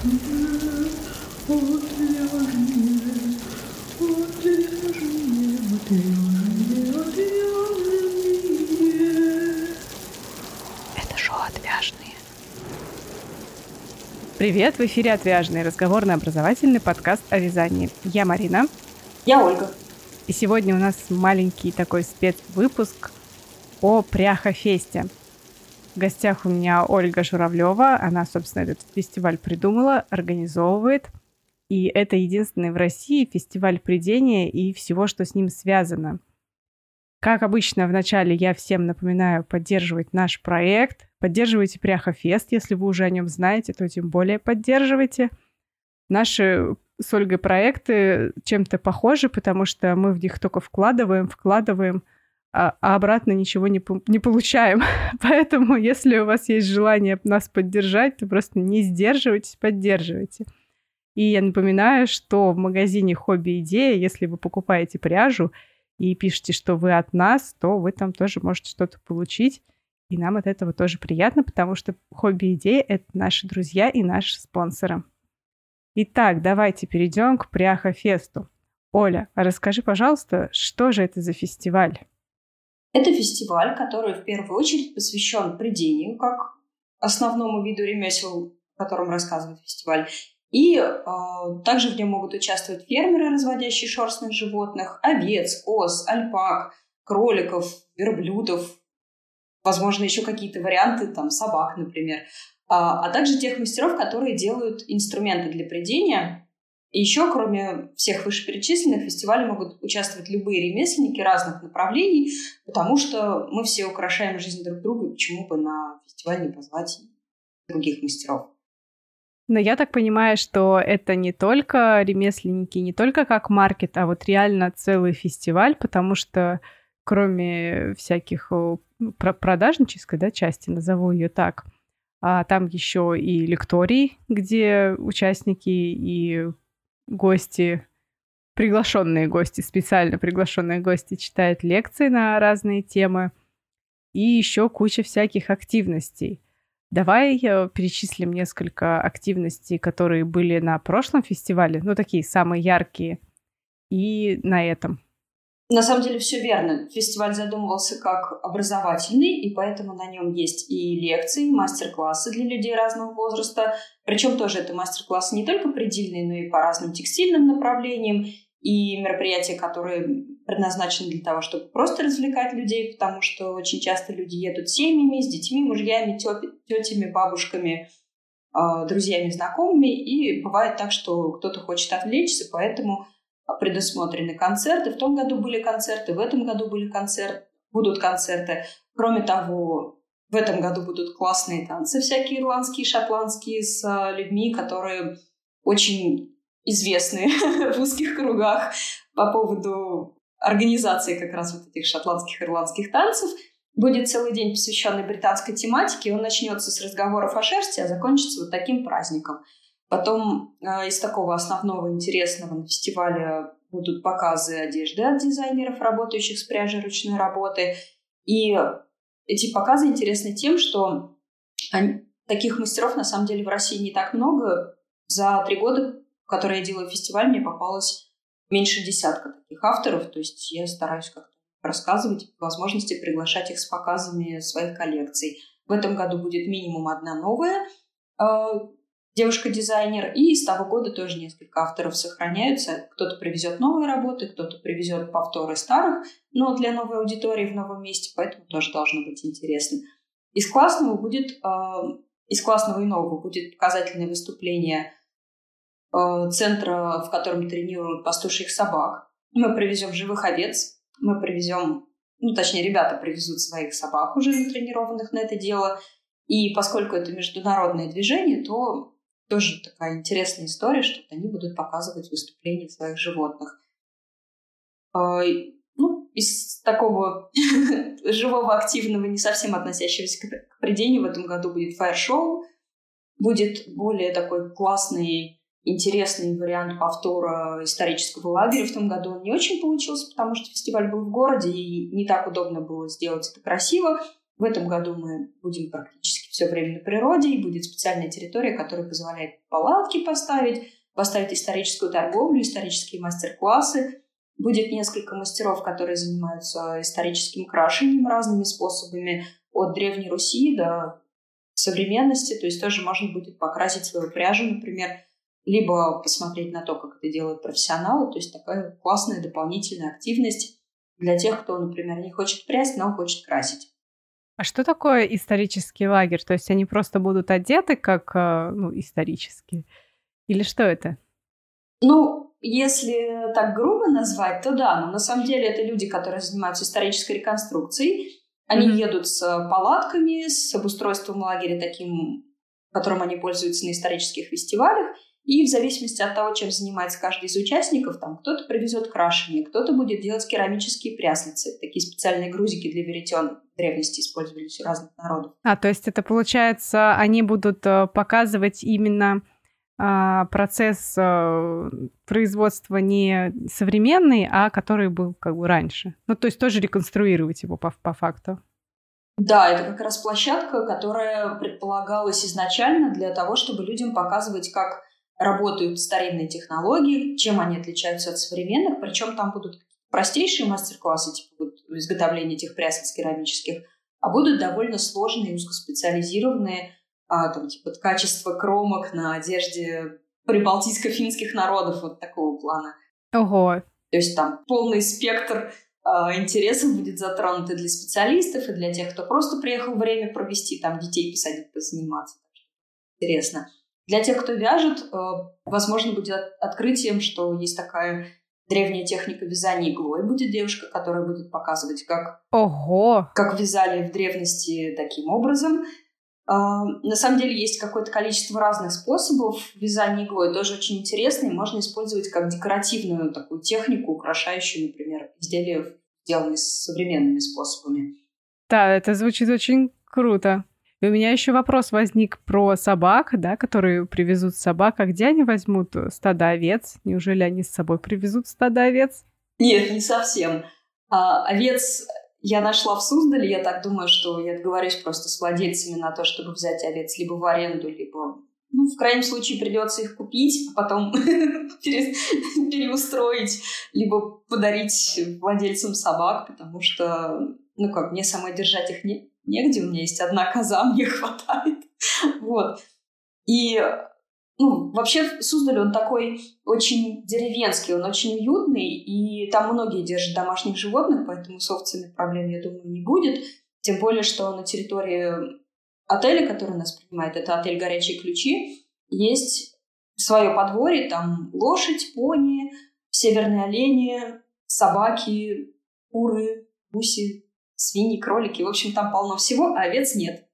Это шоу «Отвяжные». Привет, в эфире «Отвяжные» разговорно-образовательный подкаст о вязании. Я Марина. Я Ольга. И сегодня у нас маленький такой спецвыпуск о Пряхофесте. В гостях у меня Ольга Журавлева. Она, собственно, этот фестиваль придумала, организовывает. И это единственный в России фестиваль придения и всего, что с ним связано. Как обычно, вначале я всем напоминаю поддерживать наш проект. Поддерживайте Пряхофест, если вы уже о нем знаете, то тем более поддерживайте. Наши с Ольгой проекты чем-то похожи, потому что мы в них только вкладываем, вкладываем, а, а обратно ничего не, не получаем. Поэтому, если у вас есть желание нас поддержать, то просто не сдерживайтесь, поддерживайте. И я напоминаю, что в магазине «Хобби Идея», если вы покупаете пряжу и пишете, что вы от нас, то вы там тоже можете что-то получить. И нам от этого тоже приятно, потому что «Хобби Идея» — это наши друзья и наши спонсоры. Итак, давайте перейдем к Пряхофесту. Оля, расскажи, пожалуйста, что же это за фестиваль? Это фестиваль, который в первую очередь посвящен придению, как основному виду ремесел, о котором рассказывает фестиваль. И э, также в нем могут участвовать фермеры, разводящие шерстных животных, овец, коз, альпак, кроликов, верблюдов, возможно, еще какие-то варианты, там, собак, например, а, а также тех мастеров, которые делают инструменты для придения. Еще, кроме всех вышеперечисленных, в фестивале могут участвовать любые ремесленники разных направлений, потому что мы все украшаем жизнь друг друга, почему бы на фестиваль не позвать других мастеров. Но я так понимаю, что это не только ремесленники, не только как маркет, а вот реально целый фестиваль, потому что кроме всяких ну, продажнической да, части, назову ее так, а там еще и лекторий, где участники и гости, приглашенные гости, специально приглашенные гости читают лекции на разные темы. И еще куча всяких активностей. Давай э, перечислим несколько активностей, которые были на прошлом фестивале, ну такие самые яркие, и на этом. На самом деле все верно. Фестиваль задумывался как образовательный, и поэтому на нем есть и лекции, и мастер-классы для людей разного возраста. Причем тоже это мастер-классы не только предельные, но и по разным текстильным направлениям, и мероприятия, которые предназначены для того, чтобы просто развлекать людей, потому что очень часто люди едут семьями, с детьми, мужьями, тетями, бабушками, а, друзьями, знакомыми, и бывает так, что кто-то хочет отвлечься, поэтому предусмотрены концерты. В том году были концерты, в этом году были концерты, будут концерты. Кроме того, в этом году будут классные танцы всякие ирландские, шотландские с а, людьми, которые очень известны в узких кругах по поводу организации как раз вот этих шотландских ирландских танцев. Будет целый день посвященный британской тематике. Он начнется с разговоров о шерсти, а закончится вот таким праздником. Потом э, из такого основного интересного на фестивале будут показы одежды от дизайнеров, работающих с пряжей ручной работы. И эти показы интересны тем, что они, таких мастеров на самом деле в России не так много. За три года, которые я делаю фестиваль, мне попалось меньше десятка таких авторов. То есть я стараюсь как-то рассказывать, возможности приглашать их с показами своих коллекций. В этом году будет минимум одна новая э, девушка-дизайнер, и с того года тоже несколько авторов сохраняются. Кто-то привезет новые работы, кто-то привезет повторы старых, но для новой аудитории в новом месте, поэтому тоже должно быть интересно. Из классного будет, э, из классного и нового будет показательное выступление э, центра, в котором тренируют пастушьих собак. Мы привезем живых овец, мы привезем, ну, точнее, ребята привезут своих собак уже натренированных на это дело. И поскольку это международное движение, то тоже такая интересная история, что они будут показывать выступления своих животных. А, ну, из такого живого, активного, не совсем относящегося к придению в этом году будет фаер-шоу. Будет более такой классный, интересный вариант повтора исторического лагеря. В том году он не очень получился, потому что фестиваль был в городе, и не так удобно было сделать это красиво. В этом году мы будем практически все время на природе, и будет специальная территория, которая позволяет палатки поставить, поставить историческую торговлю, исторические мастер-классы. Будет несколько мастеров, которые занимаются историческим крашением разными способами, от Древней Руси до современности. То есть тоже можно будет покрасить свою пряжу, например, либо посмотреть на то, как это делают профессионалы. То есть такая классная дополнительная активность для тех, кто, например, не хочет прясть, но хочет красить. А что такое исторический лагерь? То есть они просто будут одеты как э, ну, исторические? Или что это? Ну, если так грубо назвать, то да, но на самом деле это люди, которые занимаются исторической реконструкцией. Они mm-hmm. едут с палатками, с обустройством лагеря таким, которым они пользуются на исторических фестивалях. И в зависимости от того, чем занимается каждый из участников, там кто-то привезет крашение, кто-то будет делать керамические пряслицы, такие специальные грузики для веретен в древности использовались у разных народов. А, то есть это получается, они будут э, показывать именно а, процесс а, производства не современный, а который был как бы раньше. Ну, то есть тоже реконструировать его по, по факту. Да, это как раз площадка, которая предполагалась изначально для того, чтобы людям показывать, как работают старинные технологии, чем они отличаются от современных, причем там будут простейшие мастер-классы, типа вот изготовления этих прясок керамических, а будут довольно сложные, узкоспециализированные, а, там, типа качество кромок на одежде прибалтийско-финских народов, вот такого плана. Ого. То есть там полный спектр а, интересов будет затронут и для специалистов, и для тех, кто просто приехал время провести, там детей посадить, позаниматься. Интересно. Для тех, кто вяжет, э, возможно, будет открытием, что есть такая древняя техника вязания иглой. Будет девушка, которая будет показывать, как, Ого! как вязали в древности таким образом. А, на самом деле есть какое-то количество разных способов вязания иглой, тоже очень интересные. Можно использовать как декоративную такую технику, украшающую, например, изделия, сделанные современными способами. Да, это звучит очень круто. И у меня еще вопрос возник про собак, да, которые привезут собак. А где они возьмут стадо овец? Неужели они с собой привезут стадо овец? Нет, не совсем. А, овец я нашла в Суздале. Я так думаю, что я договорюсь просто с владельцами на то, чтобы взять овец либо в аренду, либо ну, в крайнем случае придется их купить, а потом переустроить, либо подарить владельцам собак, потому что, ну как, мне самой держать их не, негде, у меня есть одна коза, мне хватает. Вот. И ну, вообще Суздаль, он такой очень деревенский, он очень уютный, и там многие держат домашних животных, поэтому с овцами проблем, я думаю, не будет. Тем более, что на территории отеля, который нас принимает, это отель «Горячие ключи», есть свое подворье, там лошадь, пони, северные олени, собаки, куры, гуси, свиньи, кролики. В общем, там полно всего, а овец нет.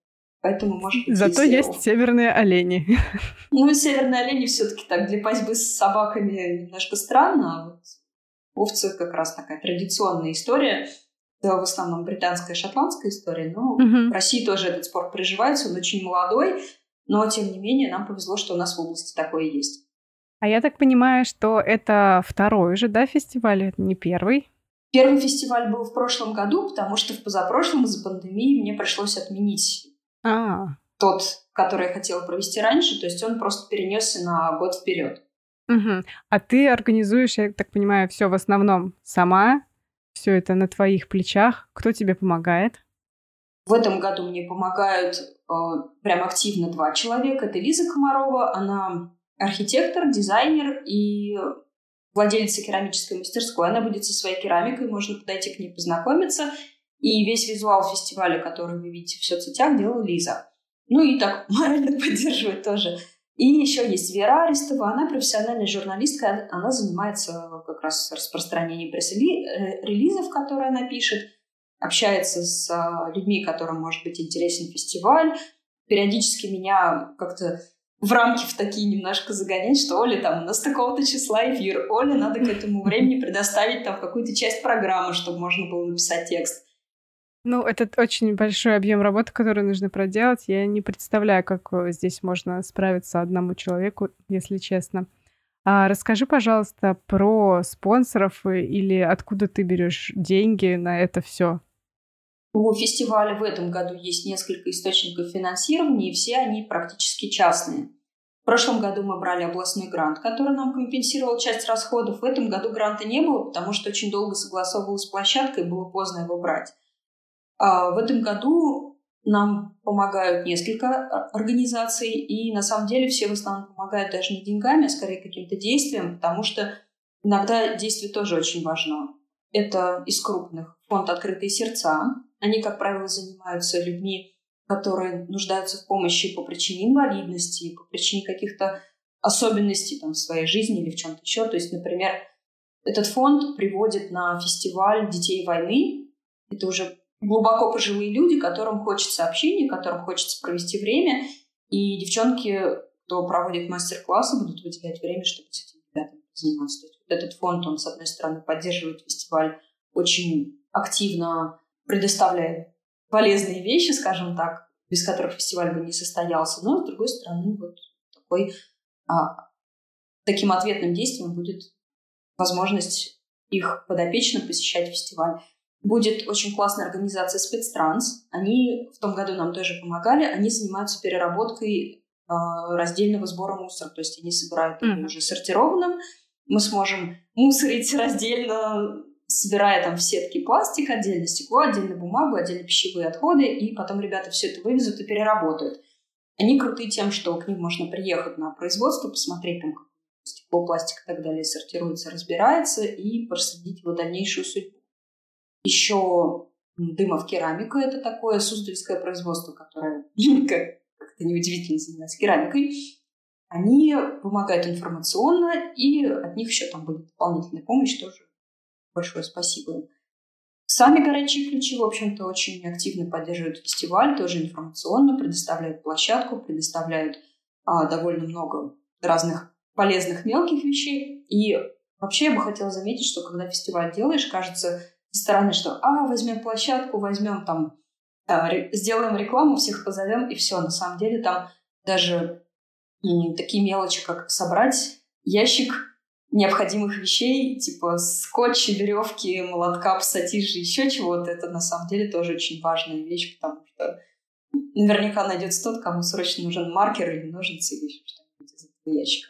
Поэтому, может быть, Зато есть, северные олени. Ну, северные олени все-таки так для пастьбы с собаками немножко странно, а вот овцы как раз такая традиционная история. Это в основном британская и шотландская история, но угу. в России тоже этот спорт приживается, он очень молодой, но тем не менее нам повезло, что у нас в области такое есть. А я так понимаю, что это второй же, да, фестиваль, это не первый? Первый фестиваль был в прошлом году, потому что в позапрошлом из-за пандемии мне пришлось отменить а. тот, который я хотела провести раньше, то есть он просто перенесся на год вперед. Угу. А ты организуешь, я так понимаю, все в основном сама, все это на твоих плечах. Кто тебе помогает? В этом году мне помогают э, прям активно два человека. Это Лиза Комарова, она архитектор, дизайнер и владелица керамической мастерской. Она будет со своей керамикой, можно подойти к ней познакомиться. И весь визуал фестиваля, который вы видите в соцсетях, делала Лиза. Ну и так морально поддерживает тоже. И еще есть Вера Арестова, она профессиональная журналистка, она занимается как раз распространением пресс-релизов, которые она пишет, общается с а, людьми, которым может быть интересен фестиваль. Периодически меня как-то в рамки в такие немножко загонять, что Оля, там, у нас такого-то числа эфир, Оля, надо к этому времени предоставить там какую-то часть программы, чтобы можно было написать текст. Ну, это очень большой объем работы, который нужно проделать. Я не представляю, как э, здесь можно справиться одному человеку, если честно. А расскажи, пожалуйста, про спонсоров или откуда ты берешь деньги на это все. У фестиваля в этом году есть несколько источников финансирования, и все они практически частные. В прошлом году мы брали областной грант, который нам компенсировал часть расходов. В этом году гранта не было, потому что очень долго согласовывалась с площадкой, было поздно его брать. А в этом году нам помогают несколько организаций, и на самом деле все в основном помогают даже не деньгами, а скорее каким-то действием, потому что иногда действие тоже очень важно. Это из крупных фонд «Открытые сердца», они, как правило, занимаются людьми, которые нуждаются в помощи по причине инвалидности, по причине каких-то особенностей там, в своей жизни или в чем-то еще. То есть, например, этот фонд приводит на фестиваль детей войны. Это уже глубоко пожилые люди, которым хочется общения, которым хочется провести время. И девчонки, кто проводит мастер-классы, будут выделять время, чтобы с этими ребятами заниматься. То есть вот этот фонд, он, с одной стороны, поддерживает фестиваль очень активно предоставляет полезные вещи, скажем так, без которых фестиваль бы не состоялся. Но, с другой стороны, вот такой, а, таким ответным действием будет возможность их подопечным посещать фестиваль. Будет очень классная организация спецтранс. Они в том году нам тоже помогали. Они занимаются переработкой э, раздельного сбора мусора. То есть они собирают mm-hmm. уже сортированным. Мы сможем мусорить раздельно собирая там в сетки пластик отдельно, стекло отдельно, бумагу, отдельно пищевые отходы, и потом ребята все это вывезут и переработают. Они крутые тем, что к ним можно приехать на производство, посмотреть там, как стекло, пластик и так далее сортируется, разбирается, и проследить его дальнейшую судьбу. Еще дымов керамика – это такое суздальское производство, которое, как-то неудивительно, занимается керамикой. Они помогают информационно, и от них еще там будет дополнительная помощь тоже большое спасибо. Сами горячие ключи, в общем-то, очень активно поддерживают фестиваль, тоже информационно, предоставляют площадку, предоставляют а, довольно много разных полезных мелких вещей. И вообще я бы хотела заметить, что когда фестиваль делаешь, кажется со стороны, что а, возьмем площадку, возьмем там, а, сделаем рекламу, всех позовем, и все. На самом деле там даже такие мелочи, как собрать ящик необходимых вещей, типа скотча, веревки, молотка, пассатижи, еще чего-то, это на самом деле тоже очень важная вещь, потому что наверняка найдется тот, кому срочно нужен маркер или ножницы или что-нибудь из этого ящика.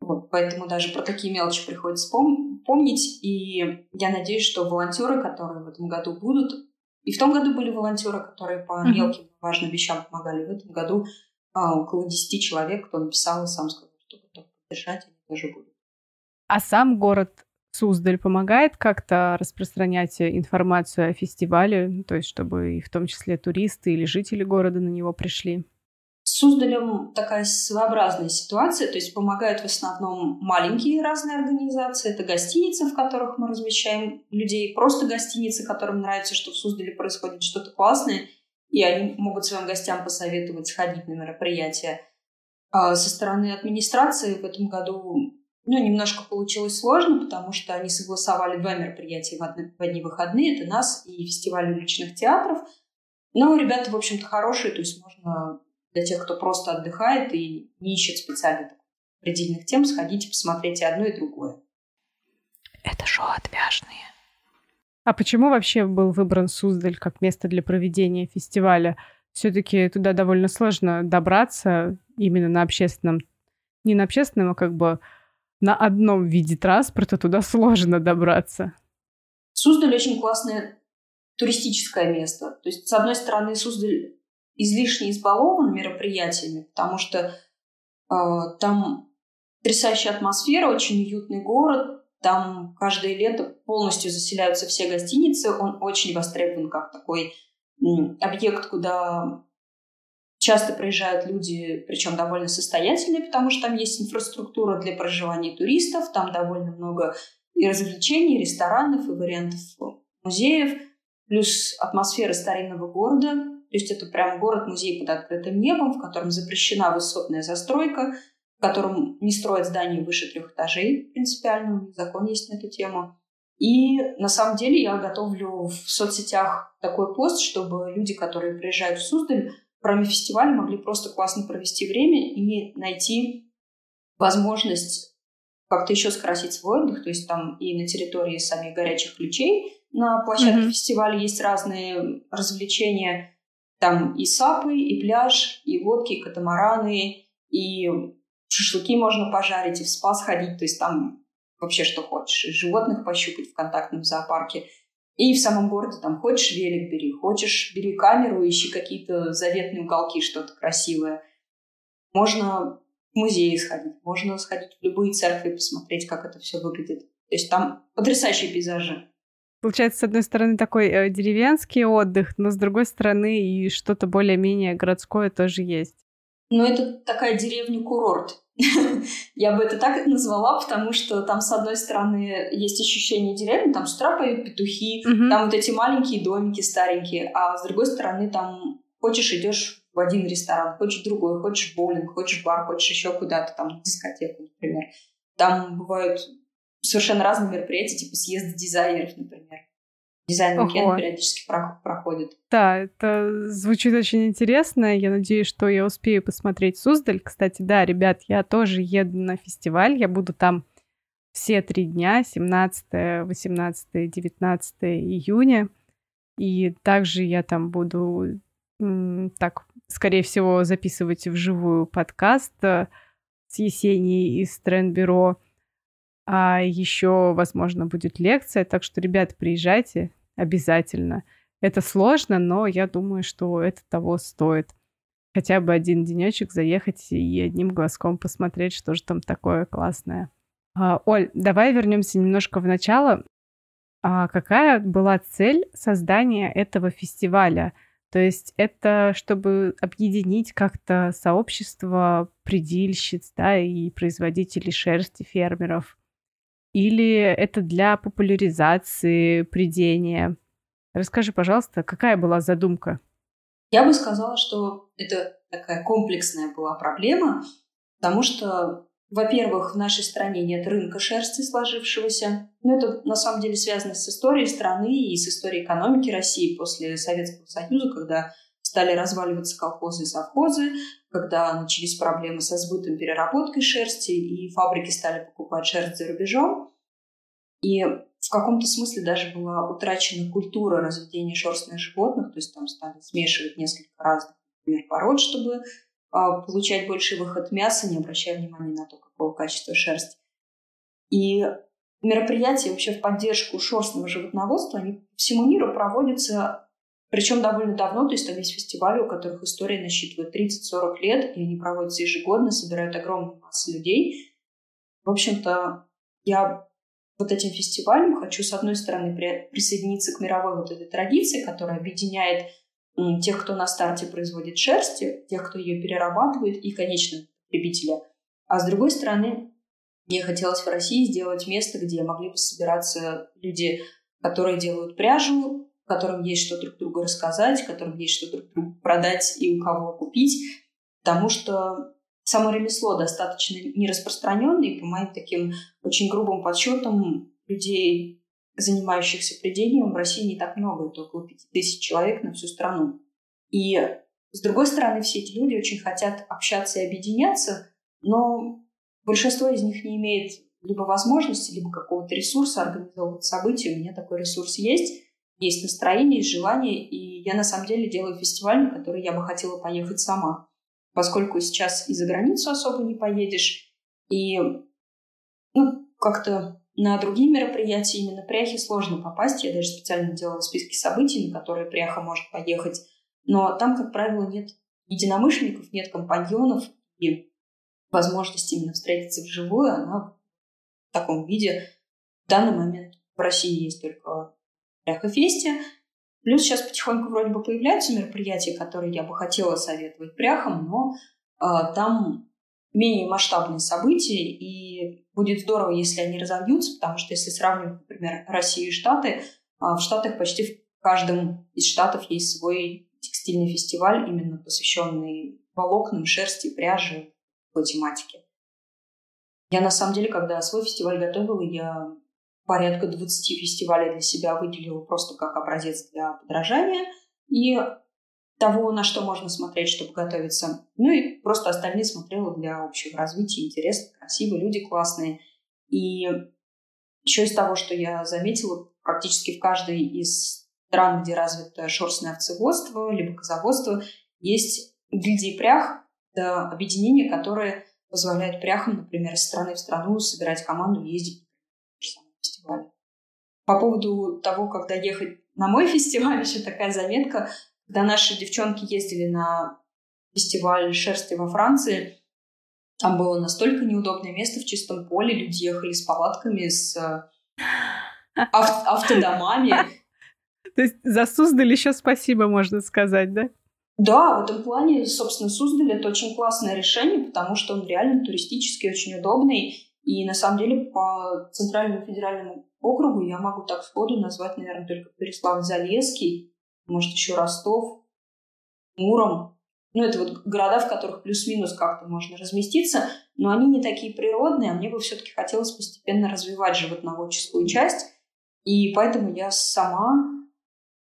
Вот, поэтому даже про такие мелочи приходится пом- помнить. И я надеюсь, что волонтеры, которые в этом году будут, и в том году были волонтеры, которые по mm-hmm. мелким важным вещам помогали. В этом году а, около 10 человек, кто написал и сам сказал, что готов поддержать, они тоже будут. А сам город Суздаль помогает как-то распространять информацию о фестивале, то есть чтобы и в том числе туристы или жители города на него пришли? Суздалем такая своеобразная ситуация, то есть помогают в основном маленькие разные организации. Это гостиницы, в которых мы размещаем людей, просто гостиницы, которым нравится, что в Суздале происходит что-то классное, и они могут своим гостям посоветовать сходить на мероприятие. А со стороны администрации в этом году ну, немножко получилось сложно, потому что они согласовали два мероприятия в, одни, в одни выходные. Это нас и фестиваль уличных театров. Но ребята, в общем-то, хорошие, то есть можно для тех, кто просто отдыхает и не ищет специально предельных тем, сходить и посмотреть и одно, и другое. Это шоу «Отвяжные». А почему вообще был выбран Суздаль как место для проведения фестиваля? Все-таки туда довольно сложно добраться именно на общественном, не на общественном, а как бы на одном виде транспорта туда сложно добраться. Суздаль очень классное туристическое место. То есть, с одной стороны, Суздаль излишне избалован мероприятиями, потому что э, там потрясающая атмосфера, очень уютный город, там каждое лето полностью заселяются все гостиницы, он очень востребован как такой объект, куда Часто приезжают люди, причем довольно состоятельные, потому что там есть инфраструктура для проживания туристов, там довольно много и развлечений, и ресторанов, и вариантов музеев, плюс атмосфера старинного города. То есть это прям город-музей под открытым небом, в котором запрещена высотная застройка, в котором не строят здания выше трех этажей принципиально, закон есть на эту тему. И на самом деле я готовлю в соцсетях такой пост, чтобы люди, которые приезжают в Суздаль, кроме фестиваля, могли просто классно провести время и найти возможность как-то еще скрасить свой отдых, то есть там и на территории самих горячих ключей На площадке mm-hmm. фестиваля есть разные развлечения. Там и сапы, и пляж, и лодки, и катамараны, и шашлыки можно пожарить, и в спа сходить. То есть там вообще что хочешь. И животных пощупать в контактном зоопарке. И в самом городе там хочешь велик бери, хочешь бери камеру, ищи какие-то заветные уголки, что-то красивое. Можно в музей сходить, можно сходить в любые церкви, посмотреть, как это все выглядит. То есть там потрясающие пейзажи. Получается, с одной стороны, такой э, деревенский отдых, но с другой стороны, и что-то более-менее городское тоже есть. Ну, это такая деревня-курорт. Я бы это так назвала, потому что там, с одной стороны, есть ощущение деревни, там с утра поют петухи, там вот эти маленькие домики старенькие, а с другой стороны, там хочешь идешь в один ресторан, хочешь в другой, хочешь в боулинг, хочешь в бар, хочешь еще куда-то, там, в дискотеку, например. Там бывают совершенно разные мероприятия, типа съезд дизайнеров, например. Дизайн-уикенд периодически проходит. Да, это звучит очень интересно. Я надеюсь, что я успею посмотреть Суздаль. Кстати, да, ребят, я тоже еду на фестиваль. Я буду там все три дня, 17, 18, 19 июня. И также я там буду так, скорее всего, записывать вживую подкаст э, с Есенией из Трендбюро. А еще, возможно, будет лекция. Так что, ребят, приезжайте обязательно. Это сложно, но я думаю, что это того стоит. Хотя бы один денечек заехать и одним глазком посмотреть, что же там такое классное. А, Оль, давай вернемся немножко в начало. А какая была цель создания этого фестиваля? То есть это чтобы объединить как-то сообщество предильщиц да, и производителей шерсти фермеров. Или это для популяризации придения? Расскажи, пожалуйста, какая была задумка? Я бы сказала, что это такая комплексная была проблема, потому что во-первых, в нашей стране нет рынка шерсти сложившегося. Но это на самом деле связано с историей страны и с историей экономики России после Советского Союза, когда стали разваливаться колхозы и совхозы, когда начались проблемы со сбытом переработкой шерсти, и фабрики стали покупать шерсть за рубежом. И в каком-то смысле даже была утрачена культура разведения шерстных животных, то есть там стали смешивать несколько разных например, пород, чтобы а, получать больший выход мяса, не обращая внимания на то, какого качества шерсть. И мероприятия вообще в поддержку шерстного животноводства, они по всему миру проводятся, причем довольно давно, то есть там есть фестивали, у которых история насчитывает 30-40 лет, и они проводятся ежегодно, собирают огромную массу людей. В общем-то, я вот этим фестивалем хочу, с одной стороны, присоединиться к мировой вот этой традиции, которая объединяет тех, кто на старте производит шерсть, тех, кто ее перерабатывает, и конечных потребителя. А с другой стороны, мне хотелось в России сделать место, где могли бы собираться люди, которые делают пряжу, которым есть что друг другу рассказать, которым есть что друг другу продать и у кого купить, потому что само ремесло достаточно нераспространенное, и по моим таким очень грубым подсчетам людей занимающихся придением в России не так много, это около 5000 человек на всю страну. И с другой стороны, все эти люди очень хотят общаться и объединяться, но большинство из них не имеет либо возможности, либо какого-то ресурса организовывать события. У меня такой ресурс есть, есть настроение, есть желание, и я на самом деле делаю фестиваль, на который я бы хотела поехать сама, поскольку сейчас и за границу особо не поедешь, и ну, как-то на другие мероприятия именно пряхи сложно попасть. Я даже специально делала списки событий, на которые пряха может поехать. Но там, как правило, нет единомышленников, нет компаньонов, и возможность именно встретиться вживую, она в таком виде в данный момент в России есть только пряха фесте. Плюс сейчас потихоньку вроде бы появляются мероприятия, которые я бы хотела советовать пряхам, но э, там менее масштабные события, и будет здорово, если они разовьются, потому что если сравнивать, например, Россию и Штаты, а, в Штатах почти в каждом из штатов есть свой текстильный фестиваль, именно посвященный волокнам, шерсти, пряжи, по тематике. Я на самом деле, когда свой фестиваль готовила, я порядка 20 фестивалей для себя выделила просто как образец для подражания. И того, на что можно смотреть, чтобы готовиться. Ну и просто остальные смотрела для общего развития. Интересно, красиво, люди классные. И еще из того, что я заметила, практически в каждой из стран, где развито шерстное овцеводство, либо козоводство, есть гильдии прях, это объединения, которые позволяют пряхам, например, из страны в страну собирать команду ездить. По поводу того, когда ехать на мой фестиваль, еще такая заметка. Когда наши девчонки ездили на фестиваль шерсти во Франции, там было настолько неудобное место в чистом поле, люди ехали с палатками, с ав- автодомами. То есть за Суздаль еще спасибо, можно сказать, да? Да, в этом плане, собственно, Суздаль — это очень классное решение, потому что он реально туристический, очень удобный. И на самом деле по Центральному федеральному округу я могу так сходу назвать, наверное, только Переславль-Залесский, может, еще Ростов, Муром. Ну, это вот города, в которых плюс-минус как-то можно разместиться, но они не такие природные, а мне бы все-таки хотелось постепенно развивать животноводческую часть, и поэтому я сама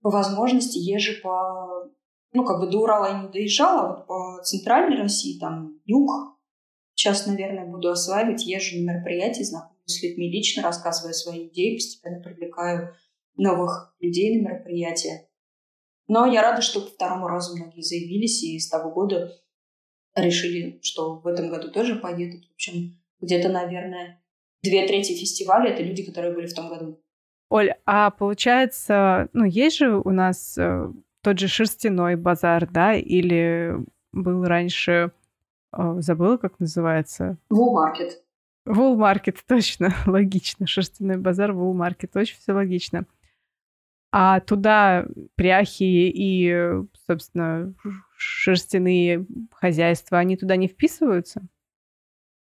по возможности езжу по... Ну, как бы до Урала я не доезжала, а вот по центральной России, там, юг, сейчас, наверное, буду осваивать, езжу на мероприятия, знакомлюсь с людьми лично, рассказываю свои идеи, постепенно привлекаю новых людей на мероприятия. Но я рада, что по второму разу многие заявились, и с того года решили, что в этом году тоже поедут. В общем, где-то, наверное, две трети фестиваля — это люди, которые были в том году. Оль, а получается, ну, есть же у нас э, тот же шерстяной базар, да, или был раньше, забыла, как называется? Wool Wool точно, логично. Шерстяной базар, Wool очень все логично. А туда пряхи и, собственно, шерстяные хозяйства, они туда не вписываются?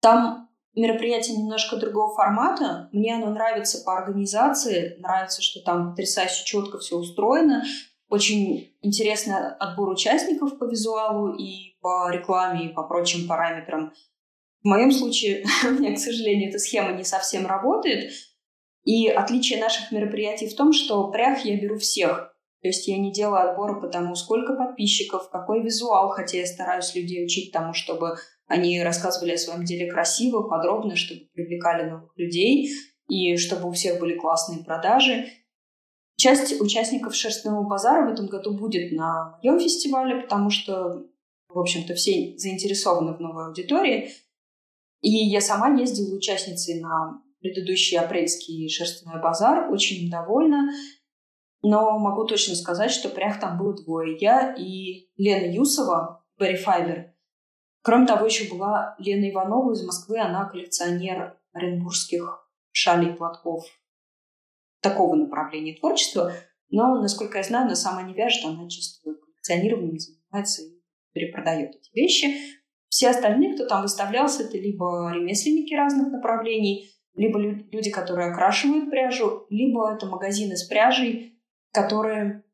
Там мероприятие немножко другого формата. Мне оно нравится по организации, нравится, что там потрясающе четко все устроено. Очень интересный отбор участников по визуалу и по рекламе, и по прочим параметрам. В моем случае, у меня, к сожалению, эта схема не совсем работает. И отличие наших мероприятий в том, что прях я беру всех. То есть я не делаю отбора по тому, сколько подписчиков, какой визуал, хотя я стараюсь людей учить тому, чтобы они рассказывали о своем деле красиво, подробно, чтобы привлекали новых людей и чтобы у всех были классные продажи. Часть участников шерстяного базара в этом году будет на моем фестивале, потому что, в общем-то, все заинтересованы в новой аудитории. И я сама ездила участницей на предыдущий апрельский шерстяной базар, очень довольна. Но могу точно сказать, что прях там было двое. Я и Лена Юсова, Berry Fiber. Кроме того, еще была Лена Иванова из Москвы. Она коллекционер оренбургских шалей платков такого направления творчества. Но, насколько я знаю, она сама не вяжет, она чисто коллекционированием занимается и перепродает эти вещи. Все остальные, кто там выставлялся, это либо ремесленники разных направлений, либо люди, которые окрашивают пряжу, либо это магазины с пряжей, которые,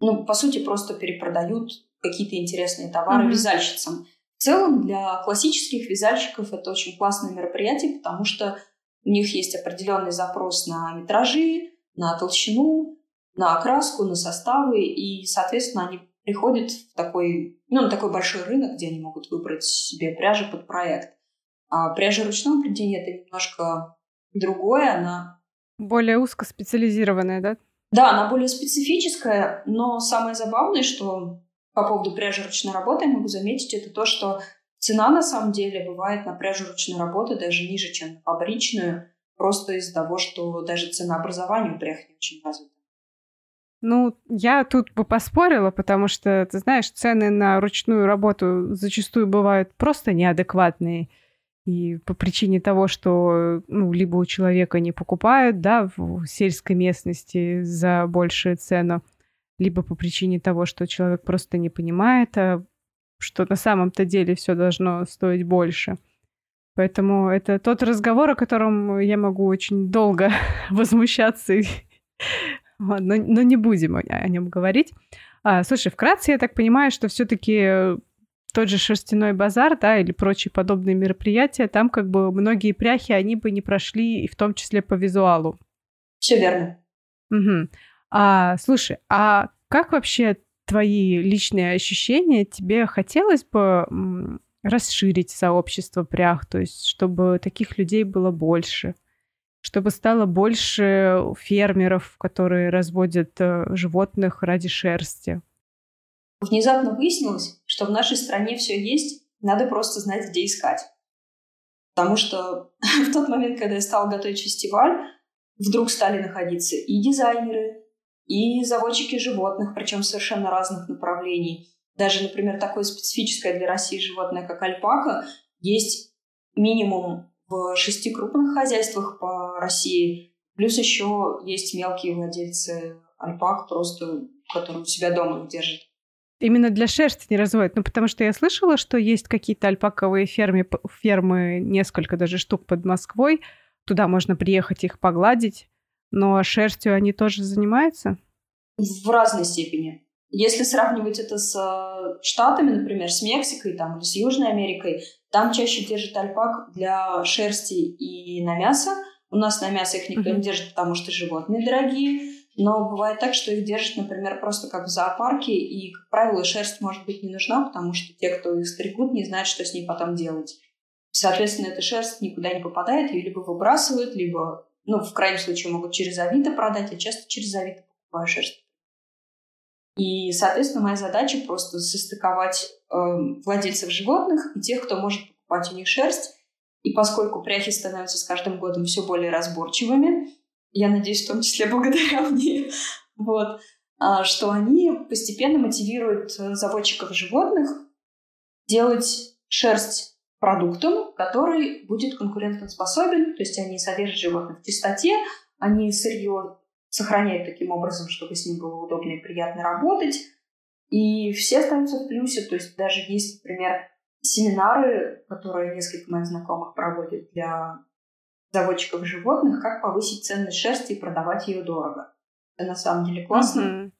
ну, по сути, просто перепродают какие-то интересные товары mm-hmm. вязальщицам. В целом, для классических вязальщиков это очень классное мероприятие, потому что у них есть определенный запрос на метражи, на толщину, на окраску, на составы, и, соответственно, они приходят в такой, ну, на такой большой рынок, где они могут выбрать себе пряжи под проект. А пряжа ручного плетения — это немножко другое, она... Более узкоспециализированная, да? Да, она более специфическая, но самое забавное, что по поводу пряжи ручной работы я могу заметить, это то, что цена на самом деле бывает на пряжу ручной работы даже ниже, чем на фабричную, просто из-за того, что даже цена образования у прях не очень развита. Ну, я тут бы поспорила, потому что, ты знаешь, цены на ручную работу зачастую бывают просто неадекватные. И по причине того, что ну, либо у человека не покупают да, в сельской местности за большую цену, либо по причине того, что человек просто не понимает, а что на самом-то деле все должно стоить больше. Поэтому это тот разговор, о котором я могу очень долго возмущаться но, но не будем о нем говорить. А, слушай, вкратце я так понимаю, что все-таки тот же шерстяной базар, да, или прочие подобные мероприятия, там как бы многие пряхи, они бы не прошли, и в том числе по визуалу. Все верно. Угу. А, слушай, а как вообще твои личные ощущения? Тебе хотелось бы расширить сообщество прях, то есть чтобы таких людей было больше? чтобы стало больше фермеров, которые разводят э, животных ради шерсти? Внезапно выяснилось, что в нашей стране все есть, надо просто знать, где искать. Потому что в тот момент, когда я стала готовить фестиваль, вдруг стали находиться и дизайнеры, и заводчики животных, причем совершенно разных направлений. Даже, например, такое специфическое для России животное, как альпака, есть минимум в шести крупных хозяйствах по России. Плюс еще есть мелкие владельцы альпак, просто которые у себя дома их держат. Именно для шерсти не разводят. Ну, потому что я слышала, что есть какие-то альпаковые фермы, фермы, несколько даже штук под Москвой. Туда можно приехать их погладить. Но шерстью они тоже занимаются? В разной степени. Если сравнивать это с э, Штатами, например, с Мексикой там, или с Южной Америкой, там чаще держат альпак для шерсти и на мясо. У нас на мясо их никто mm-hmm. не держит, потому что животные дорогие. Но бывает так, что их держат, например, просто как в зоопарке, и, как правило, шерсть может быть не нужна, потому что те, кто их стригут, не знают, что с ней потом делать. Соответственно, эта шерсть никуда не попадает, ее либо выбрасывают, либо, ну, в крайнем случае, могут через Авито продать, я часто через Авито покупаю шерсть. И, соответственно, моя задача просто состыковать э, владельцев животных и тех, кто может покупать у них шерсть. И поскольку пряхи становятся с каждым годом все более разборчивыми, я надеюсь, в том числе благодаря мне, вот, а, что они постепенно мотивируют э, заводчиков животных делать шерсть продуктом, который будет конкурентоспособен, то есть они содержат животных в чистоте, они сырье сохраняет таким образом, чтобы с ним было удобно и приятно работать. И все остаются в плюсе. То есть даже есть, например, семинары, которые несколько моих знакомых проводят для заводчиков животных, как повысить ценность шерсти и продавать ее дорого. Это на самом деле классно, mm-hmm.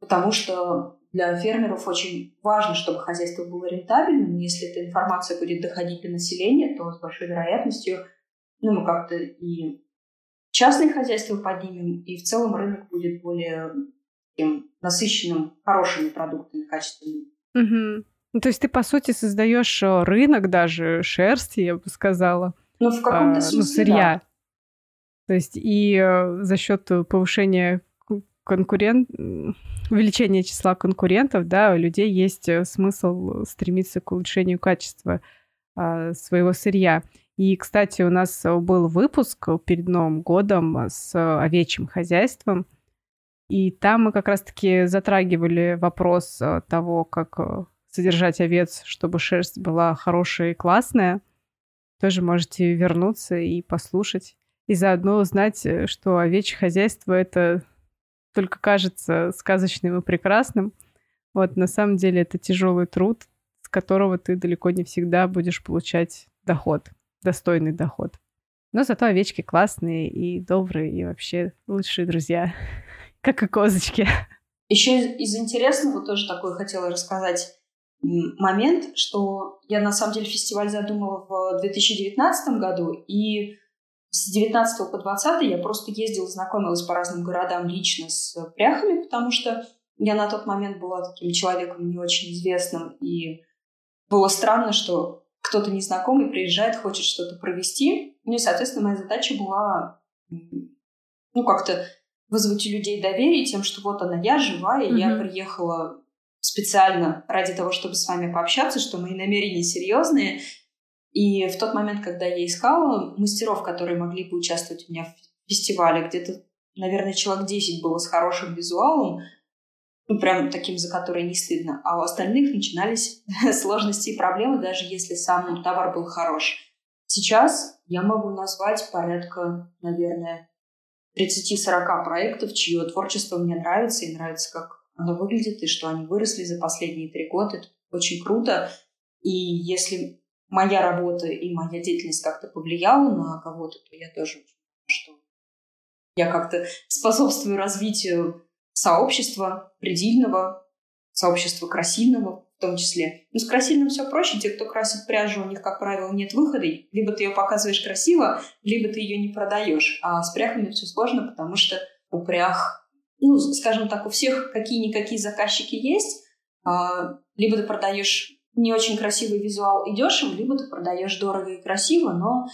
потому что для фермеров очень важно, чтобы хозяйство было рентабельным. Если эта информация будет доходить до населения, то с большой вероятностью ну, мы как-то и частные хозяйства поднимем, и в целом рынок будет более таким насыщенным хорошими продуктами, качественными. Угу. Ну, то есть ты, по сути, создаешь э, рынок даже шерсти, я бы сказала. Ну, в каком-то а, смысле, ну, сырья. Да. То есть и э, за счет повышения конкурент увеличения числа конкурентов, да, у людей есть э, смысл стремиться к улучшению качества а, своего сырья. И, кстати, у нас был выпуск перед Новым годом с овечьим хозяйством. И там мы как раз-таки затрагивали вопрос э, того, как э, содержать овец, чтобы шерсть была хорошая и классная. Тоже можете вернуться и послушать. И заодно узнать, э, что овечье хозяйство — это только кажется сказочным и прекрасным. Вот на самом деле это тяжелый труд, с которого ты далеко не всегда будешь получать доход достойный доход. Но зато овечки классные и добрые, и вообще лучшие друзья, как и козочки. Еще из интересного тоже такое хотела рассказать момент, что я на самом деле фестиваль задумала в 2019 году, и с 19 по 20 я просто ездила, знакомилась по разным городам лично с пряхами, потому что я на тот момент была таким человеком не очень известным, и было странно, что кто-то незнакомый приезжает, хочет что-то провести. Ну и, соответственно, моя задача была ну, как-то вызвать у людей доверие тем, что вот она, я живая, mm-hmm. я приехала специально ради того, чтобы с вами пообщаться, что мои намерения серьезные. И в тот момент, когда я искала мастеров, которые могли бы участвовать у меня в фестивале, где-то, наверное, человек 10 было с хорошим визуалом, ну, прям таким, за которые не стыдно. А у остальных начинались сложности и проблемы, даже если сам товар был хорош. Сейчас я могу назвать порядка, наверное, 30-40 проектов, чье творчество мне нравится, и нравится, как оно выглядит, и что они выросли за последние три года. Это очень круто. И если моя работа и моя деятельность как-то повлияла на кого-то, то я тоже что я как-то способствую развитию сообщества предельного, сообщества красильного в том числе. Ну, с красильным все проще. Те, кто красит пряжу, у них, как правило, нет выхода. Либо ты ее показываешь красиво, либо ты ее не продаешь. А с пряхами все сложно, потому что у прях, ну, скажем так, у всех какие-никакие заказчики есть. А, либо ты продаешь не очень красивый визуал и дешево, либо ты продаешь дорого и красиво, но,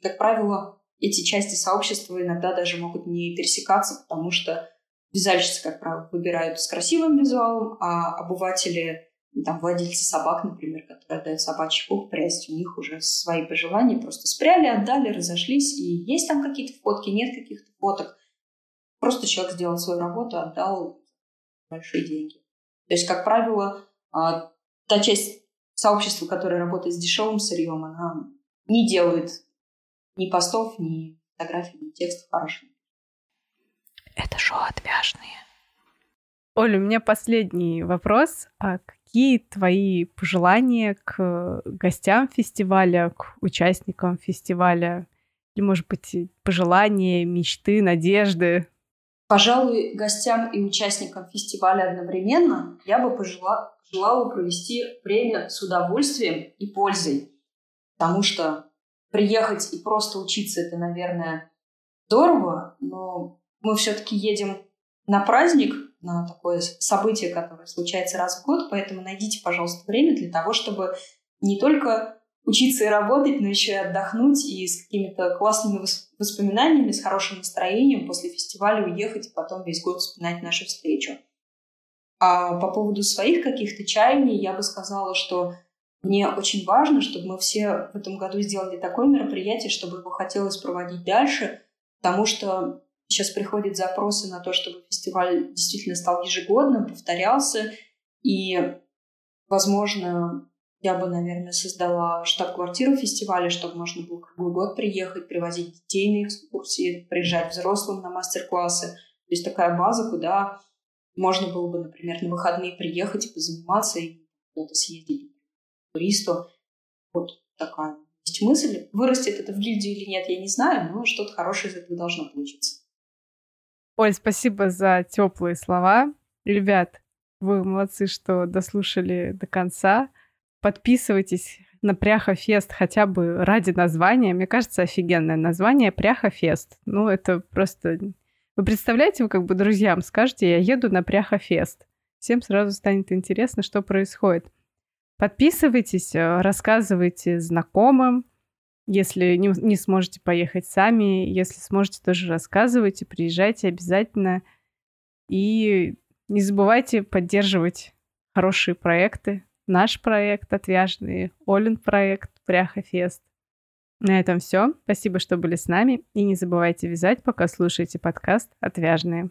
как правило, эти части сообщества иногда даже могут не пересекаться, потому что вязальщицы, как правило, выбирают с красивым визуалом, а обыватели, там, владельцы собак, например, которые отдают собачий пух прясть, у них уже свои пожелания просто спряли, отдали, разошлись, и есть там какие-то фотки, нет каких-то фоток. Просто человек сделал свою работу, отдал большие деньги. То есть, как правило, а, та часть сообщества, которая работает с дешевым сырьем, она не делает ни постов, ни фотографий, ни текстов хороших. Это шоу отвяжные. Оля, у меня последний вопрос. А какие твои пожелания к гостям фестиваля, к участникам фестиваля? Или, может быть, пожелания, мечты, надежды? Пожалуй, гостям и участникам фестиваля одновременно я бы пожелала, желала провести время с удовольствием и пользой. Потому что приехать и просто учиться, это, наверное, здорово, но мы все-таки едем на праздник, на такое событие, которое случается раз в год, поэтому найдите, пожалуйста, время для того, чтобы не только учиться и работать, но еще и отдохнуть и с какими-то классными воспоминаниями, с хорошим настроением после фестиваля уехать и потом весь год вспоминать нашу встречу. А по поводу своих каких-то чаяний я бы сказала, что мне очень важно, чтобы мы все в этом году сделали такое мероприятие, чтобы его хотелось проводить дальше, потому что сейчас приходят запросы на то, чтобы фестиваль действительно стал ежегодным, повторялся, и, возможно, я бы, наверное, создала штаб-квартиру фестиваля, чтобы можно было круглый год приехать, привозить детей на экскурсии, приезжать взрослым на мастер-классы. То есть такая база, куда можно было бы, например, на выходные приехать и позаниматься, и куда-то съездить туристу. Вот такая есть мысль. Вырастет это в гильдию или нет, я не знаю, но что-то хорошее из этого должно получиться. Оль, спасибо за теплые слова. Ребят, вы молодцы, что дослушали до конца. Подписывайтесь на Пряха Фест хотя бы ради названия. Мне кажется, офигенное название Пряха Фест. Ну, это просто... Вы представляете, вы как бы друзьям скажете, я еду на Пряха Фест. Всем сразу станет интересно, что происходит. Подписывайтесь, э, рассказывайте знакомым. Если не, не сможете поехать сами, если сможете, тоже рассказывайте, приезжайте обязательно. И не забывайте поддерживать хорошие проекты. Наш проект «Отвяжные», Олин проект «Пряха Фест». На этом все. Спасибо, что были с нами. И не забывайте вязать, пока слушаете подкаст «Отвяжные».